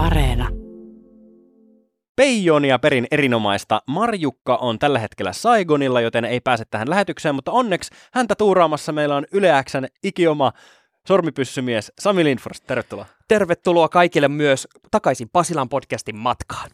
Areena. Peijonia perin erinomaista. Marjukka on tällä hetkellä Saigonilla, joten ei pääse tähän lähetykseen, mutta onneksi häntä tuuraamassa meillä on Yle Xn ikioma sormipyssymies Sami Lindfors. Tervetuloa. Tervetuloa kaikille myös takaisin Pasilan podcastin matkaan.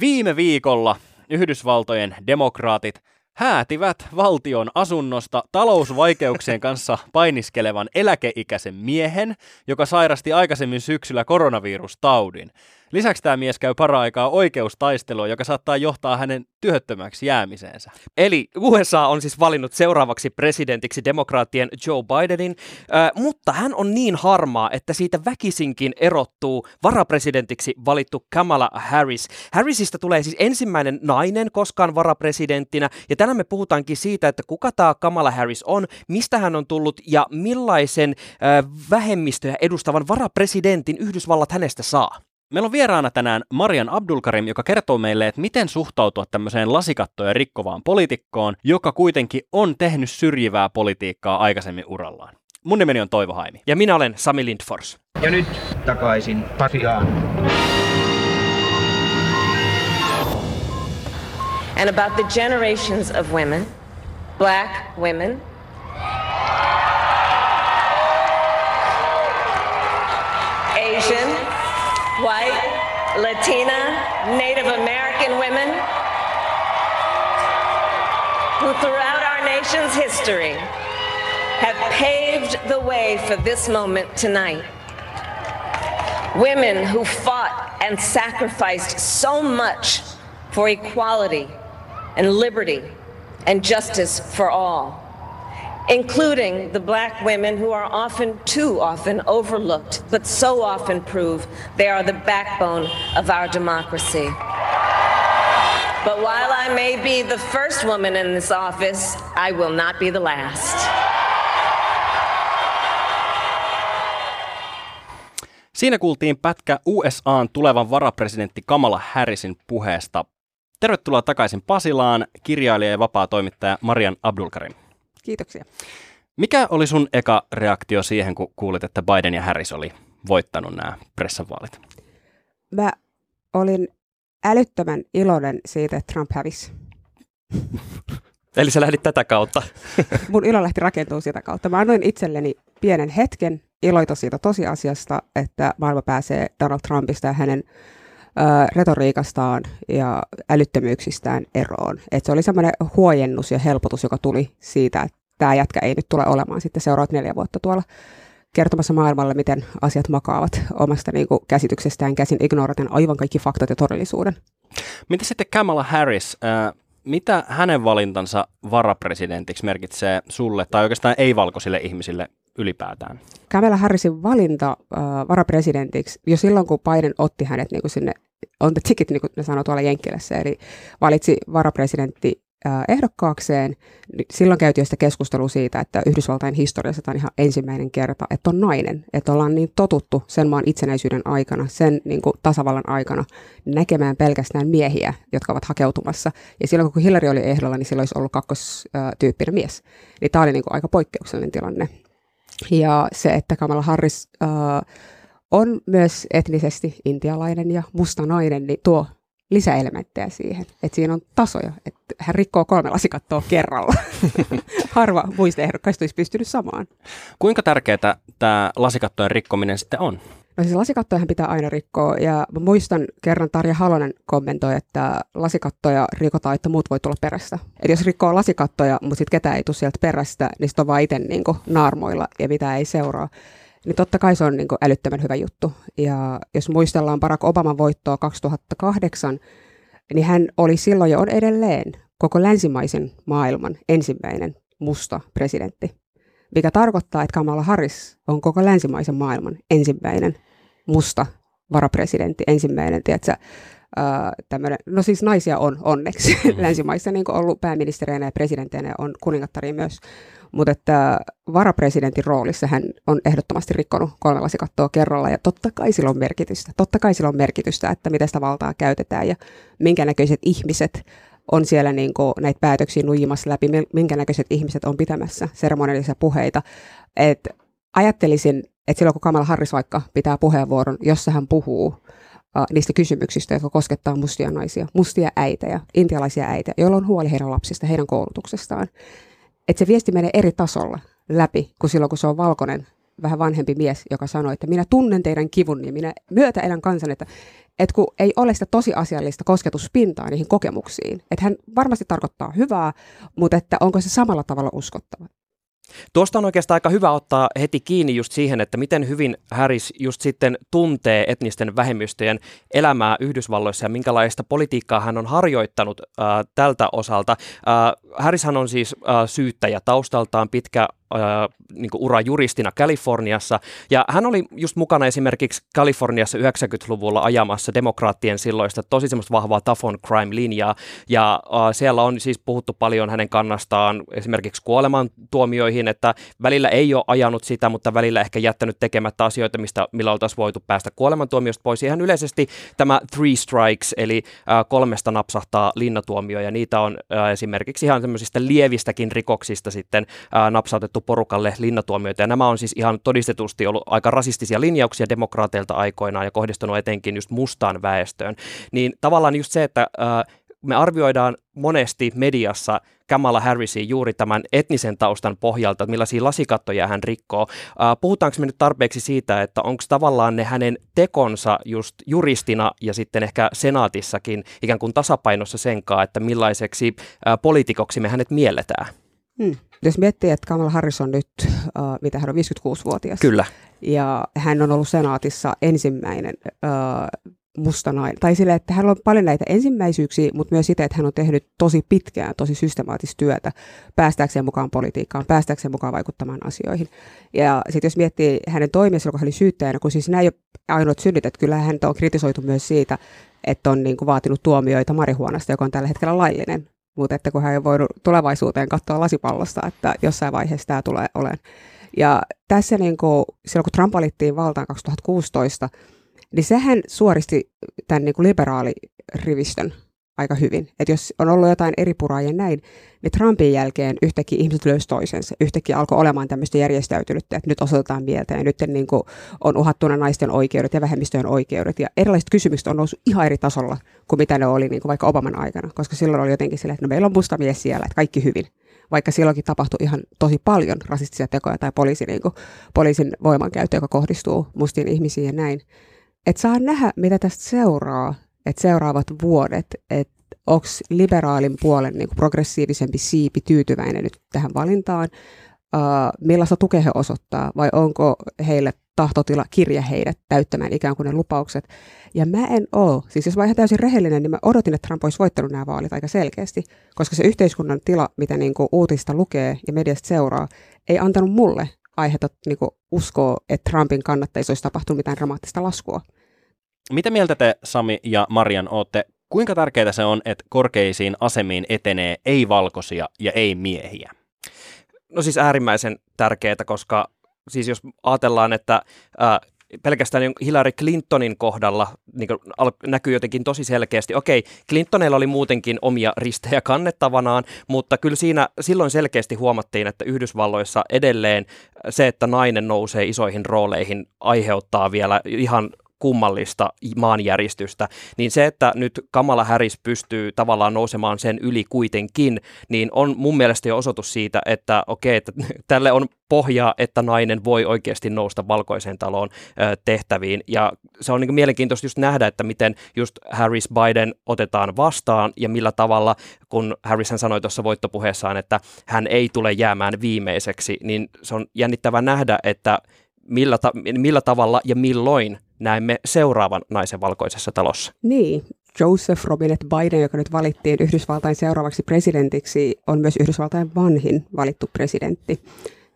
Viime viikolla Yhdysvaltojen demokraatit häätivät valtion asunnosta talousvaikeuksien kanssa painiskelevan eläkeikäisen miehen, joka sairasti aikaisemmin syksyllä koronavirustaudin. Lisäksi tämä mies käy para-aikaa oikeustaistelua, joka saattaa johtaa hänen työttömäksi jäämiseensä. Eli USA on siis valinnut seuraavaksi presidentiksi demokraattien Joe Bidenin, äh, mutta hän on niin harmaa, että siitä väkisinkin erottuu varapresidentiksi valittu Kamala Harris. Harrisista tulee siis ensimmäinen nainen koskaan varapresidenttinä, ja tänään me puhutaankin siitä, että kuka tämä Kamala Harris on, mistä hän on tullut ja millaisen äh, vähemmistöjä edustavan varapresidentin Yhdysvallat hänestä saa. Meillä on vieraana tänään Marian Abdulkarim, joka kertoo meille, että miten suhtautua tämmöiseen lasikattoja rikkovaan poliitikkoon, joka kuitenkin on tehnyt syrjivää politiikkaa aikaisemmin urallaan. Mun nimeni on Toivo Haimi. Ja minä olen Sami Lindfors. Ja nyt takaisin Pasiaan. and about the generations of women, black women, Latina, Native American women, who throughout our nation's history have paved the way for this moment tonight. Women who fought and sacrificed so much for equality and liberty and justice for all, including the black women who are often, too often, overlooked, but so often prove they are the backbone of our democracy. But while I may be the first woman in this office, I will not be the last. Siinä kuultiin pätkä USAn tulevan varapresidentti Kamala Harrisin puheesta. Tervetuloa takaisin Pasilaan, kirjailija ja vapaa toimittaja Marian Abdulkarim. Kiitoksia. Mikä oli sun eka reaktio siihen, kun kuulit, että Biden ja Harris oli voittanut nämä pressanvaalit? Mä olin älyttömän iloinen siitä, että Trump hävisi. Eli sä lähdit tätä kautta. Mun ilo lähti rakentumaan sitä kautta. Mä annoin itselleni pienen hetken iloita siitä tosiasiasta, että maailma pääsee Donald Trumpista ja hänen retoriikastaan ja älyttömyyksistään eroon. Et se oli semmoinen huojennus ja helpotus, joka tuli siitä, että tämä jätkä ei nyt tule olemaan sitten seuraavat neljä vuotta tuolla kertomassa maailmalle, miten asiat makaavat omasta niin kuin, käsityksestään käsin ignoraten aivan kaikki faktat ja todellisuuden. Mitä sitten Kamala Harris, äh, mitä hänen valintansa varapresidentiksi merkitsee sulle tai oikeastaan ei-valkoisille ihmisille ylipäätään? Kamala Harrisin valinta äh, varapresidentiksi jo silloin, kun Biden otti hänet niin kuin sinne on the ticket, niin kuin ne sanoo tuolla Jenkkilässä, eli valitsi varapresidentti äh, ehdokkaakseen, silloin käytiin sitä keskustelua siitä, että Yhdysvaltain historiassa tämä on ihan ensimmäinen kerta, että on nainen, että ollaan niin totuttu sen maan itsenäisyyden aikana, sen niin kuin tasavallan aikana näkemään pelkästään miehiä, jotka ovat hakeutumassa. Ja silloin kun Hillary oli ehdolla, niin silloin olisi ollut kakkostyyppinen mies. Niin tämä oli niin kuin aika poikkeuksellinen tilanne. Ja se, että Kamala Harris äh, on myös etnisesti intialainen ja musta nainen, niin tuo lisäelementtejä siihen. Että siinä on tasoja, että hän rikkoo kolme lasikattoa kerralla. Harva muista ehdokkaista olisi pystynyt samaan. Kuinka tärkeää tämä lasikattojen rikkominen sitten on? No siis lasikattojahan pitää aina rikkoa, ja mä muistan kerran Tarja Halonen kommentoi, että lasikattoja rikotaan, että muut voi tulla perästä. Että jos rikkoo lasikattoja, mutta sitten ketään ei tule sieltä perästä, niin sitten on vaan itse niin naarmoilla ja mitä ei seuraa. Niin totta kai se on niin älyttömän hyvä juttu. Ja jos muistellaan Barack Obaman voittoa 2008, niin hän oli silloin ja on edelleen koko länsimaisen maailman ensimmäinen musta presidentti. Mikä tarkoittaa, että Kamala Harris on koko länsimaisen maailman ensimmäinen musta varapresidentti, ensimmäinen, tiedätkö, tämmönen, no siis naisia on onneksi länsimaissa niin ollut pääministereinä ja presidentteinä on kuningattaria myös, mutta että varapresidentin roolissa hän on ehdottomasti rikkonut kolme lasikattoa kerralla ja totta kai sillä on merkitystä. Totta kai sillä on merkitystä, että miten sitä valtaa käytetään ja minkä näköiset ihmiset on siellä niin kuin näitä päätöksiä nujimassa läpi, minkä näköiset ihmiset on pitämässä seremoniallisia puheita. Et ajattelisin, että silloin kun Kamala Harris vaikka pitää puheenvuoron, jossa hän puhuu niistä kysymyksistä, jotka koskettaa mustia naisia, mustia äitejä, intialaisia äitejä, joilla on huoli heidän lapsista, heidän koulutuksestaan. Että se viesti menee eri tasolla läpi kuin silloin, kun se on valkoinen, vähän vanhempi mies, joka sanoo, että minä tunnen teidän kivun ja minä myötä elän kansan, että, että kun ei ole sitä tosiasiallista kosketuspintaa niihin kokemuksiin, että hän varmasti tarkoittaa hyvää, mutta että onko se samalla tavalla uskottava. Tuosta on oikeastaan aika hyvä ottaa heti kiinni just siihen, että miten hyvin Harris just sitten tuntee etnisten vähemmistöjen elämää Yhdysvalloissa ja minkälaista politiikkaa hän on harjoittanut äh, tältä osalta. Äh, Harrishan on siis äh, syyttäjä taustaltaan pitkä niin ura juristina Kaliforniassa. Ja hän oli just mukana esimerkiksi Kaliforniassa 90-luvulla ajamassa demokraattien silloista tosi semmoista vahvaa tough crime-linjaa. Ja äh, siellä on siis puhuttu paljon hänen kannastaan esimerkiksi kuolemantuomioihin, että välillä ei ole ajanut sitä, mutta välillä ehkä jättänyt tekemättä asioita, mistä, millä oltaisiin voitu päästä kuolemantuomiosta pois. Ihan yleisesti tämä three strikes, eli äh, kolmesta napsahtaa linnatuomio, ja niitä on äh, esimerkiksi ihan semmoisista lievistäkin rikoksista sitten äh, napsautettu porukalle linnatuomioita. Ja nämä on siis ihan todistetusti ollut aika rasistisia linjauksia demokraateilta aikoinaan ja kohdistunut etenkin just mustaan väestöön. Niin tavallaan just se, että äh, me arvioidaan monesti mediassa Kamala Harrisin juuri tämän etnisen taustan pohjalta, että millaisia lasikattoja hän rikkoo. Puhutaanko me nyt tarpeeksi siitä, että onko tavallaan ne hänen tekonsa just juristina ja sitten ehkä senaatissakin ikään kuin tasapainossa senkaan, että millaiseksi poliitikoksi me hänet mielletään? Hmm. Jos miettii, että Kamala Harris on nyt, uh, mitä hän on, 56-vuotias. Kyllä. Ja hän on ollut senaatissa ensimmäinen uh, musta nainen. Tai sille, että hän on paljon näitä ensimmäisyyksiä, mutta myös sitä, että hän on tehnyt tosi pitkään, tosi systemaattista työtä päästäkseen mukaan politiikkaan, päästäkseen mukaan vaikuttamaan asioihin. Ja sitten jos miettii hänen toimia kun hän oli syyttäjänä, kun siis nämä ei ole ainoat synnit, että kyllä hän on kritisoitu myös siitä, että on niin kuin vaatinut tuomioita marihuonasta, joka on tällä hetkellä laillinen mutta että kun hän ei voinut tulevaisuuteen katsoa lasipallosta, että jossain vaiheessa tämä tulee olemaan. Ja tässä niin kuin, silloin kun Trump valittiin valtaan 2016, niin sehän suoristi tämän niin kuin liberaalirivistön aika hyvin. Että jos on ollut jotain eri puraa ja näin, niin Trumpin jälkeen yhtäkkiä ihmiset löysi toisensa. Yhtäkkiä alkoi olemaan tämmöistä järjestäytynyttä, että nyt osoitetaan mieltä ja nyt niin kuin on uhattuna naisten oikeudet ja vähemmistöjen oikeudet. Ja erilaiset kysymykset on noussut ihan eri tasolla kuin mitä ne oli niin kuin vaikka Obaman aikana, koska silloin oli jotenkin silleen, että no meillä on musta mies siellä, että kaikki hyvin. Vaikka silloinkin tapahtui ihan tosi paljon rasistisia tekoja tai poliisi, niin kuin, poliisin voimankäyttö, joka kohdistuu mustiin ihmisiin ja näin. Että saa nähdä, mitä tästä seuraa että seuraavat vuodet, että onko liberaalin puolen niin progressiivisempi siipi tyytyväinen nyt tähän valintaan, uh, millaista tukea he osoittaa, vai onko heille tahtotila kirja heidät täyttämään ikään kuin ne lupaukset. Ja mä en oo, siis jos mä ihan täysin rehellinen, niin mä odotin, että Trump olisi voittanut nämä vaalit aika selkeästi, koska se yhteiskunnan tila, mitä niin kuin uutista lukee ja mediasta seuraa, ei antanut mulle aihetta niin uskoa, että Trumpin kannattaisi olisi tapahtunut mitään dramaattista laskua. Mitä mieltä te, Sami ja Marian, olette? Kuinka tärkeää se on, että korkeisiin asemiin etenee ei-valkoisia ja ei-miehiä? No siis äärimmäisen tärkeää, koska siis jos ajatellaan, että ää, pelkästään niin Hillary Clintonin kohdalla niin näkyy jotenkin tosi selkeästi. Okei, Clintonilla oli muutenkin omia ristejä kannettavanaan, mutta kyllä siinä silloin selkeästi huomattiin, että Yhdysvalloissa edelleen se, että nainen nousee isoihin rooleihin, aiheuttaa vielä ihan kummallista maanjäristystä, niin se, että nyt Kamala Harris pystyy tavallaan nousemaan sen yli kuitenkin, niin on mun mielestä jo osoitus siitä, että okei, että tälle on pohjaa, että nainen voi oikeasti nousta valkoiseen taloon tehtäviin. Ja se on niin mielenkiintoista just nähdä, että miten just Harris Biden otetaan vastaan ja millä tavalla, kun Harris hän sanoi tuossa voittopuheessaan, että hän ei tule jäämään viimeiseksi, niin se on jännittävää nähdä, että millä, ta- millä tavalla ja milloin näemme seuraavan naisen valkoisessa talossa. Niin, Joseph Robinette Biden, joka nyt valittiin Yhdysvaltain seuraavaksi presidentiksi, on myös Yhdysvaltain vanhin valittu presidentti.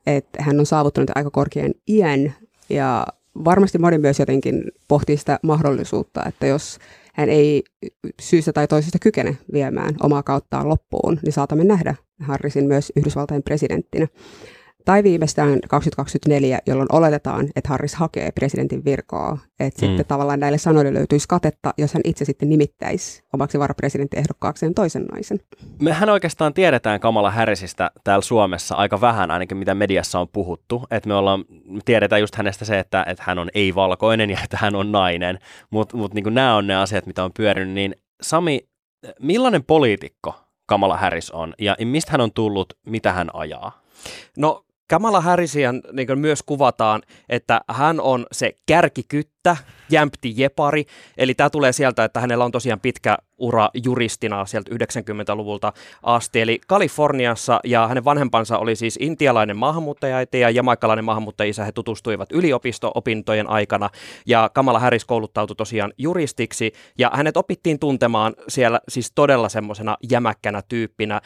Et hän on saavuttanut aika korkean iän ja varmasti moni myös jotenkin pohtii sitä mahdollisuutta, että jos hän ei syystä tai toisesta kykene viemään omaa kauttaan loppuun, niin saatamme nähdä Harrisin myös Yhdysvaltain presidenttinä. Tai viimeistään 2024, jolloin oletetaan, että Harris hakee presidentin virkaa. Että mm. sitten tavallaan näille sanoille löytyisi katetta, jos hän itse sitten nimittäisi omaksi varapresidenttiehdokkaakseen toisen naisen. Mehän oikeastaan tiedetään Kamala Harrisista täällä Suomessa aika vähän, ainakin mitä mediassa on puhuttu. Että me ollaan, me tiedetään just hänestä se, että, että hän on ei-valkoinen ja että hän on nainen. Mutta mut niin nämä on ne asiat, mitä on pyörinyt. Niin Sami, millainen poliitikko Kamala Harris on ja mistä hän on tullut, mitä hän ajaa? No Kamala Harrisian niin myös kuvataan, että hän on se kärkikyttä, jämpti jepari, eli tämä tulee sieltä, että hänellä on tosiaan pitkä ura juristina sieltä 90-luvulta asti. Eli Kaliforniassa ja hänen vanhempansa oli siis intialainen maahanmuuttajaiti ja jamaikkalainen maahanmuuttajisä. He tutustuivat yliopisto-opintojen aikana ja Kamala Harris kouluttautui tosiaan juristiksi ja hänet opittiin tuntemaan siellä siis todella semmoisena jämäkkänä tyyppinä.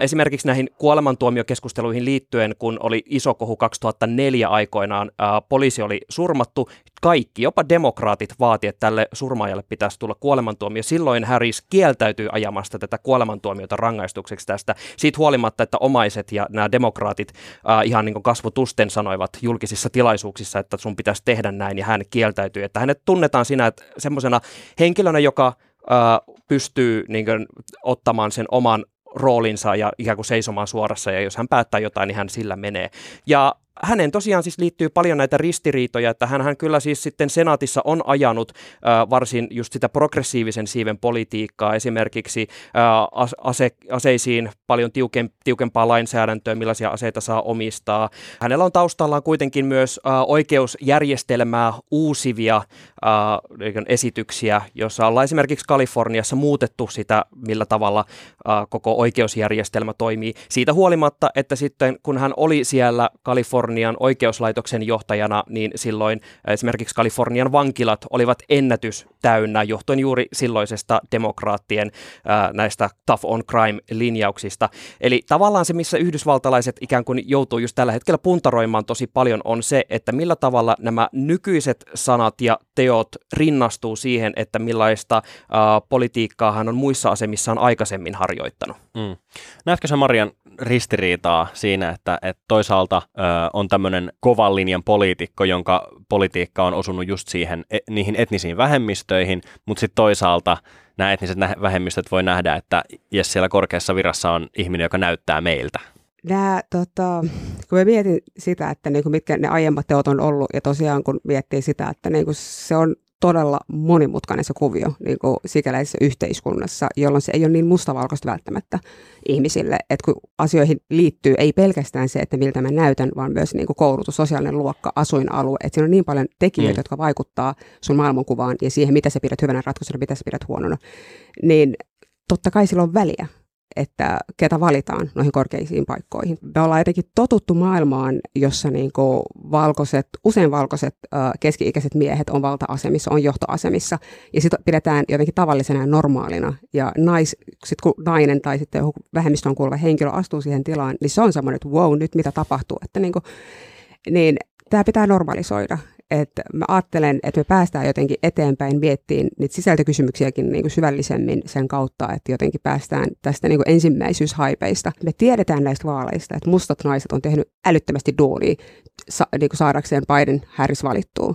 Esimerkiksi näihin kuolemantuomiokeskusteluihin liittyen, kun oli iso kohu 2004 aikoinaan, poliisi oli surmattu, kaikki, jopa demokraatit vaati, että tälle surmaajalle pitäisi tulla kuolemantuomio. Silloin Harris kieltäytyy ajamasta tätä kuolemantuomiota rangaistukseksi tästä. Siitä huolimatta, että omaiset ja nämä demokraatit äh, ihan niin kuin kasvotusten sanoivat julkisissa tilaisuuksissa, että sun pitäisi tehdä näin, ja hän kieltäytyy. Että hänet tunnetaan siinä että semmoisena henkilönä, joka äh, pystyy niin kuin, ottamaan sen oman roolinsa ja ikään kuin seisomaan suorassa, ja jos hän päättää jotain, niin hän sillä menee. Ja hänen tosiaan siis liittyy paljon näitä ristiriitoja, että hän kyllä siis sitten senaatissa on ajanut äh, varsin just sitä progressiivisen siiven politiikkaa, esimerkiksi äh, ase, aseisiin paljon tiuken, tiukempaa lainsäädäntöä, millaisia aseita saa omistaa. Hänellä on taustallaan kuitenkin myös äh, oikeusjärjestelmää uusivia äh, esityksiä, joissa ollaan esimerkiksi Kaliforniassa muutettu sitä, millä tavalla äh, koko oikeusjärjestelmä toimii. Siitä huolimatta, että sitten kun hän oli siellä Kaliforniassa, Kalifornian oikeuslaitoksen johtajana, niin silloin esimerkiksi Kalifornian vankilat olivat ennätys täynnä johtuen juuri silloisesta demokraattien ää, näistä tough on crime-linjauksista. Eli tavallaan se, missä yhdysvaltalaiset ikään kuin joutuu just tällä hetkellä puntaroimaan tosi paljon, on se, että millä tavalla nämä nykyiset sanat ja teot rinnastuu siihen, että millaista ää, politiikkaa hän on muissa asemissaan aikaisemmin harjoittanut. Mm. Näetkö sä Marian ristiriitaa siinä, että, että toisaalta ö, on tämmöinen kovan linjan poliitikko, jonka politiikka on osunut just siihen, e, niihin etnisiin vähemmistöihin, mutta sitten toisaalta nämä etniset vähemmistöt voi nähdä, että jes siellä korkeassa virassa on ihminen, joka näyttää meiltä. Nämä, tota, kun mä mietin sitä, että niin kuin mitkä ne aiemmat teot on ollut, ja tosiaan kun miettii sitä, että niin kuin se on todella monimutkainen se kuvio niin kuin sikäläisessä yhteiskunnassa, jolloin se ei ole niin mustavalkoista välttämättä ihmisille, että kun asioihin liittyy ei pelkästään se, että miltä mä näytän, vaan myös niin kuin koulutus, sosiaalinen luokka, asuinalue, että siinä on niin paljon tekijöitä, mm. jotka vaikuttaa sun maailmankuvaan ja siihen, mitä sä pidät hyvänä ratkaisuna, mitä sä pidät huonona, niin totta kai sillä on väliä että ketä valitaan noihin korkeisiin paikkoihin. Me ollaan jotenkin totuttu maailmaan, jossa niin valkoiset, usein valkoiset keski-ikäiset miehet on valta-asemissa, on johtoasemissa, ja sitä pidetään jotenkin tavallisena ja normaalina. Ja nais, sit kun nainen tai sitten joku vähemmistöön kuuluva henkilö astuu siihen tilaan, niin se on semmoinen, että wow, nyt mitä tapahtuu. Että niin kuin, niin tämä pitää normalisoida että mä ajattelen, että me päästään jotenkin eteenpäin miettiin niitä sisältökysymyksiäkin niin kuin syvällisemmin sen kautta, että jotenkin päästään tästä niin kuin ensimmäisyyshaipeista. Me tiedetään näistä vaaleista, että mustat naiset on tehnyt älyttömästi duunia sa- niin kuin saadakseen Biden Harris valittua.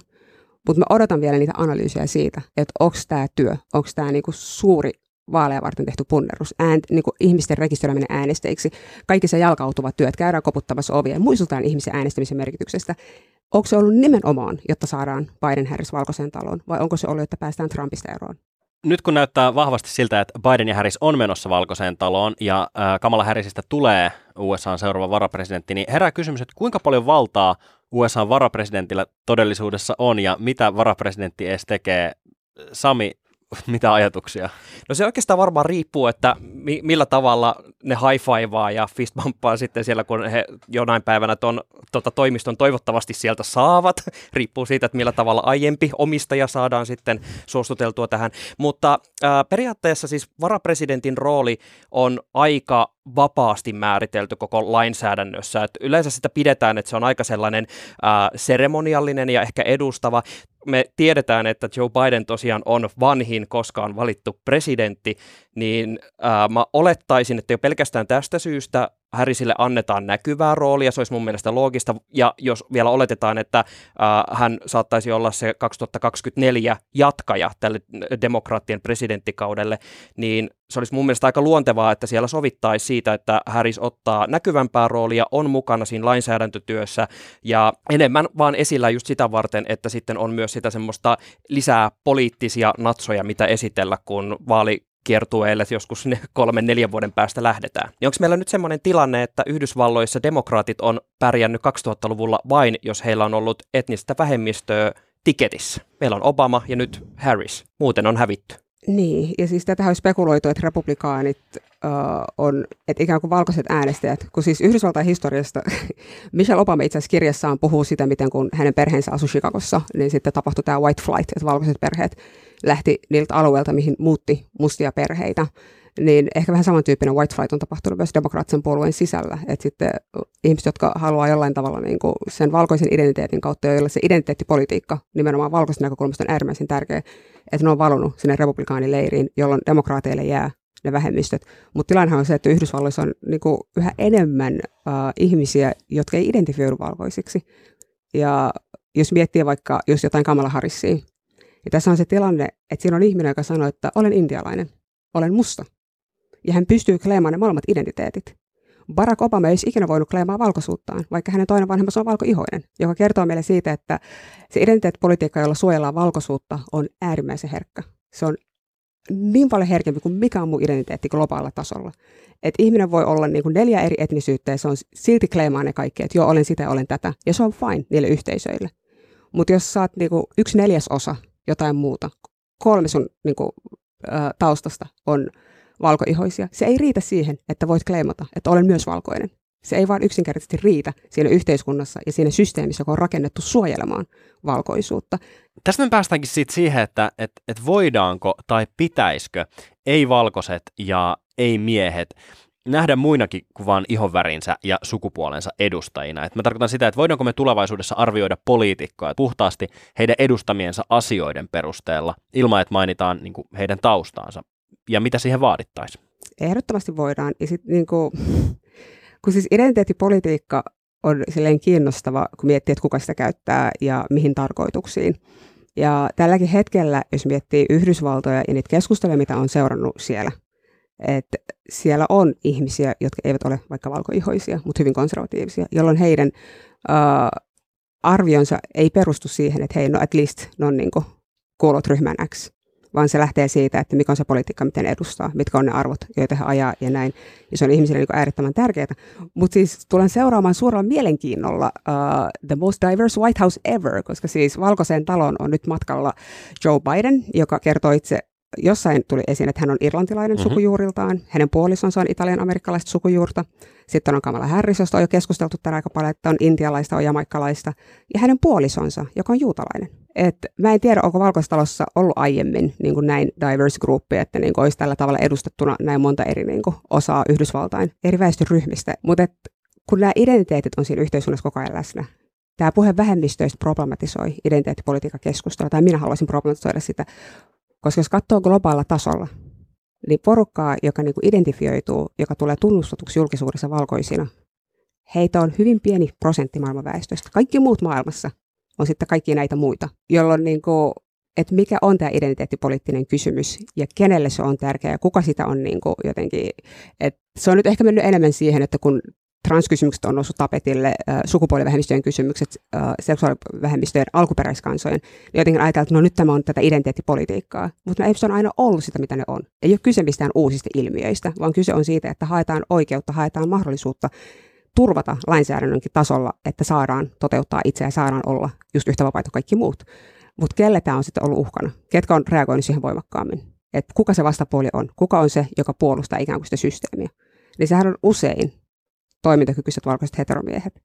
Mutta mä odotan vielä niitä analyysejä siitä, että onko tämä työ, onko tämä niinku suuri vaaleja varten tehty punnerus, äänt, niin kuin ihmisten rekisteröiminen äänestäjiksi, kaikki se jalkautuvat työt, käydään koputtamassa ovia, muistutaan ihmisen äänestämisen merkityksestä. Onko se ollut nimenomaan, jotta saadaan Biden Harris valkoiseen taloon, vai onko se ollut, että päästään Trumpista eroon? Nyt kun näyttää vahvasti siltä, että Biden ja Harris on menossa valkoiseen taloon ja Kamala Harrisista tulee USAn seuraava varapresidentti, niin herää kysymys, että kuinka paljon valtaa USAn varapresidentillä todellisuudessa on ja mitä varapresidentti edes tekee? Sami, mitä ajatuksia? No se oikeastaan varmaan riippuu, että mi- millä tavalla ne high-fivaa ja fistbumppaa sitten siellä, kun he jonain päivänä ton tota, toimiston toivottavasti sieltä saavat. riippuu siitä, että millä tavalla aiempi omistaja saadaan sitten suostuteltua tähän. Mutta äh, periaatteessa siis varapresidentin rooli on aika vapaasti määritelty koko lainsäädännössä. Et yleensä sitä pidetään, että se on aika sellainen seremoniallinen ja ehkä edustava me tiedetään, että Joe Biden tosiaan on vanhin koskaan valittu presidentti, niin ää, mä olettaisin, että jo pelkästään tästä syystä Harrisille annetaan näkyvää roolia, se olisi mun mielestä loogista, ja jos vielä oletetaan, että äh, hän saattaisi olla se 2024 jatkaja tälle demokraattien presidenttikaudelle, niin se olisi mun mielestä aika luontevaa, että siellä sovittaisi siitä, että Harris ottaa näkyvämpää roolia, on mukana siinä lainsäädäntötyössä ja enemmän vaan esillä just sitä varten, että sitten on myös sitä semmoista lisää poliittisia natsoja, mitä esitellä, kun vaali kiertueelle joskus kolmen, neljän vuoden päästä lähdetään. Ja onko meillä nyt semmoinen tilanne, että Yhdysvalloissa demokraatit on pärjännyt 2000-luvulla vain, jos heillä on ollut etnistä vähemmistöä tiketissä? Meillä on Obama ja nyt Harris. Muuten on hävitty. Niin, ja siis tätä on spekuloitu, että republikaanit uh, on, että ikään kuin valkoiset äänestäjät, kun siis Yhdysvaltain historiasta Michelle Obama itse asiassa kirjassaan puhuu sitä, miten kun hänen perheensä asui Chicagossa, niin sitten tapahtui tämä white flight, että valkoiset perheet lähti niiltä alueilta, mihin muutti mustia perheitä, niin ehkä vähän samantyyppinen white flight on tapahtunut myös demokraattisen puolueen sisällä. Että sitten ihmiset, jotka haluaa jollain tavalla niin kuin sen valkoisen identiteetin kautta, joilla se identiteettipolitiikka nimenomaan valkoisen näkökulmasta on äärimmäisen tärkeä, että ne on valunut sinne republikaanileiriin, jolloin demokraateille jää ne vähemmistöt. Mutta tilannehan on se, että Yhdysvalloissa on niin kuin yhä enemmän uh, ihmisiä, jotka ei identifioidu valkoisiksi. Ja jos miettii vaikka just jotain Kamala Harrisia, ja tässä on se tilanne, että siinä on ihminen, joka sanoo, että olen intialainen, olen musta. Ja hän pystyy kleemaan ne molemmat identiteetit. Barack Obama ei olisi ikinä voinut kleemaa valkoisuuttaan, vaikka hänen toinen vanhemmansa on valkoihoinen, joka kertoo meille siitä, että se identiteettipolitiikka, jolla suojellaan valkoisuutta, on äärimmäisen herkkä. Se on niin paljon herkempi kuin mikä on mun identiteetti globaalilla tasolla. Että ihminen voi olla niin kuin neljä eri etnisyyttä ja se on silti kleemaa ne kaikki, että joo, olen sitä, olen tätä. Ja se on fine niille yhteisöille. Mutta jos saat niin kuin yksi neljäsosa jotain muuta. Kolme sun niin kuin, taustasta on valkoihoisia. Se ei riitä siihen, että voit kleimata, että olen myös valkoinen. Se ei vaan yksinkertaisesti riitä siinä yhteiskunnassa ja siinä systeemissä, joka on rakennettu suojelemaan valkoisuutta. Tästä me päästäänkin siitä siihen, että et, et voidaanko tai pitäisikö ei-valkoiset ja ei-miehet nähdä muinakin kuin vain ihonvärinsä ja sukupuolensa edustajina. Et mä tarkoitan sitä, että voidaanko me tulevaisuudessa arvioida poliitikkoja puhtaasti heidän edustamiensa asioiden perusteella, ilman että mainitaan niin kuin, heidän taustaansa, ja mitä siihen vaadittaisiin? Ehdottomasti voidaan. Ja sit, niin kuin, kun siis identiteettipolitiikka on silleen kiinnostava, kun miettii, että kuka sitä käyttää ja mihin tarkoituksiin. Ja tälläkin hetkellä, jos miettii Yhdysvaltoja ja niitä keskusteluja, mitä on seurannut siellä, että siellä on ihmisiä, jotka eivät ole vaikka valkoihoisia, mutta hyvin konservatiivisia, jolloin heidän uh, arvionsa ei perustu siihen, että hei, no at least ne on niin kuulot ryhmän X, vaan se lähtee siitä, että mikä on se politiikka, miten edustaa, mitkä on ne arvot, joita he ajaa ja näin. Ja se on ihmisille niin äärettömän tärkeää. Mutta siis tulen seuraamaan suurella mielenkiinnolla uh, The Most Diverse White House Ever, koska siis valkoiseen taloon on nyt matkalla Joe Biden, joka kertoo itse jossain tuli esiin, että hän on irlantilainen mm-hmm. sukujuuriltaan, hänen puolisonsa on italian amerikkalaista sukujuurta, sitten on Kamala Harris, josta on jo keskusteltu tänään aika paljon, että on intialaista, on jamaikkalaista, ja hänen puolisonsa, joka on juutalainen. Et mä en tiedä, onko Valkoistalossa ollut aiemmin niin kuin näin diverse groupi, että niin kuin olisi tällä tavalla edustettuna näin monta eri niin kuin, osaa Yhdysvaltain eri väestöryhmistä. Mutta kun nämä identiteetit on siinä yhteiskunnassa koko ajan läsnä, tämä puhe vähemmistöistä problematisoi identiteettipolitiikan keskustelua, tai minä haluaisin problematisoida sitä, koska jos katsoo globaalilla tasolla, niin porukkaa, joka niin kuin identifioituu, joka tulee tunnustetuksi julkisuudessa valkoisina, heitä on hyvin pieni prosentti maailman väestöstä. Kaikki muut maailmassa on sitten kaikki näitä muita, jolloin niin kuin, että mikä on tämä identiteettipoliittinen kysymys ja kenelle se on tärkeä ja kuka sitä on niin kuin jotenkin, että se on nyt ehkä mennyt enemmän siihen, että kun transkysymykset on noussut tapetille, äh, sukupuolivähemmistöjen kysymykset, äh, seksuaalivähemmistöjen, alkuperäiskansojen, niin jotenkin ajatellaan, että no nyt tämä on tätä identiteettipolitiikkaa. Mutta se on aina ollut sitä, mitä ne on. Ei ole kyse mistään uusista ilmiöistä, vaan kyse on siitä, että haetaan oikeutta, haetaan mahdollisuutta turvata lainsäädännönkin tasolla, että saadaan toteuttaa itseä ja saadaan olla just yhtä vapaita kaikki muut. Mutta kelle tämä on sitten ollut uhkana? Ketkä on reagoinut siihen voimakkaammin? Et kuka se vastapuoli on? Kuka on se, joka puolustaa ikään kuin sitä systeemiä? Niin sehän on usein toimintakykyiset valkoiset heteromiehet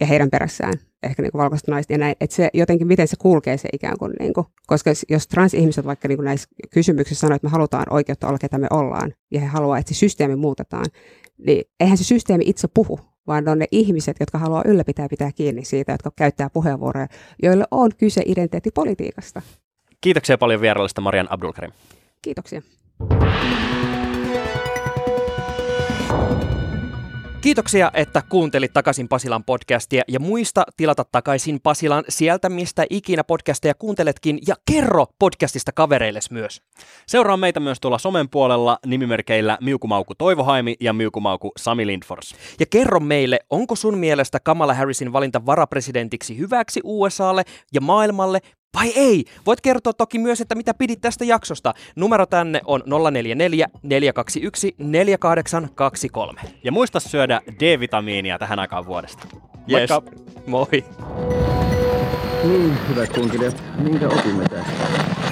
ja heidän perässään ehkä niin kuin valkoiset naiset ja näin, että se jotenkin, miten se kulkee se ikään kuin, niin kuin koska jos transihmiset vaikka niin kuin näissä kysymyksissä sanoo, että me halutaan oikeutta olla, ketä me ollaan, ja he haluaa, että se systeemi muutetaan, niin eihän se systeemi itse puhu, vaan ne on ne ihmiset, jotka haluaa ylläpitää pitää kiinni siitä, jotka käyttää puheenvuoroja, joille on kyse identiteettipolitiikasta. Kiitoksia paljon vierailista Marian Abdulkarim. Kiitoksia. Kiitoksia, että kuuntelit takaisin Pasilan podcastia ja muista tilata takaisin Pasilan sieltä, mistä ikinä podcasteja kuunteletkin ja kerro podcastista kavereilles myös. Seuraa meitä myös tuolla somen puolella nimimerkeillä Miukumauku Toivohaimi ja Miukumauku Sami Lindfors. Ja kerro meille, onko sun mielestä Kamala Harrisin valinta varapresidentiksi hyväksi USAlle ja maailmalle vai ei? Voit kertoa toki myös, että mitä pidit tästä jaksosta. Numero tänne on 044 421 4823. Ja muista syödä D-vitamiinia tähän aikaan vuodesta. Yes. Moikka! Moi! Niin, hyvät kuuntelijat, minkä opimme tästä?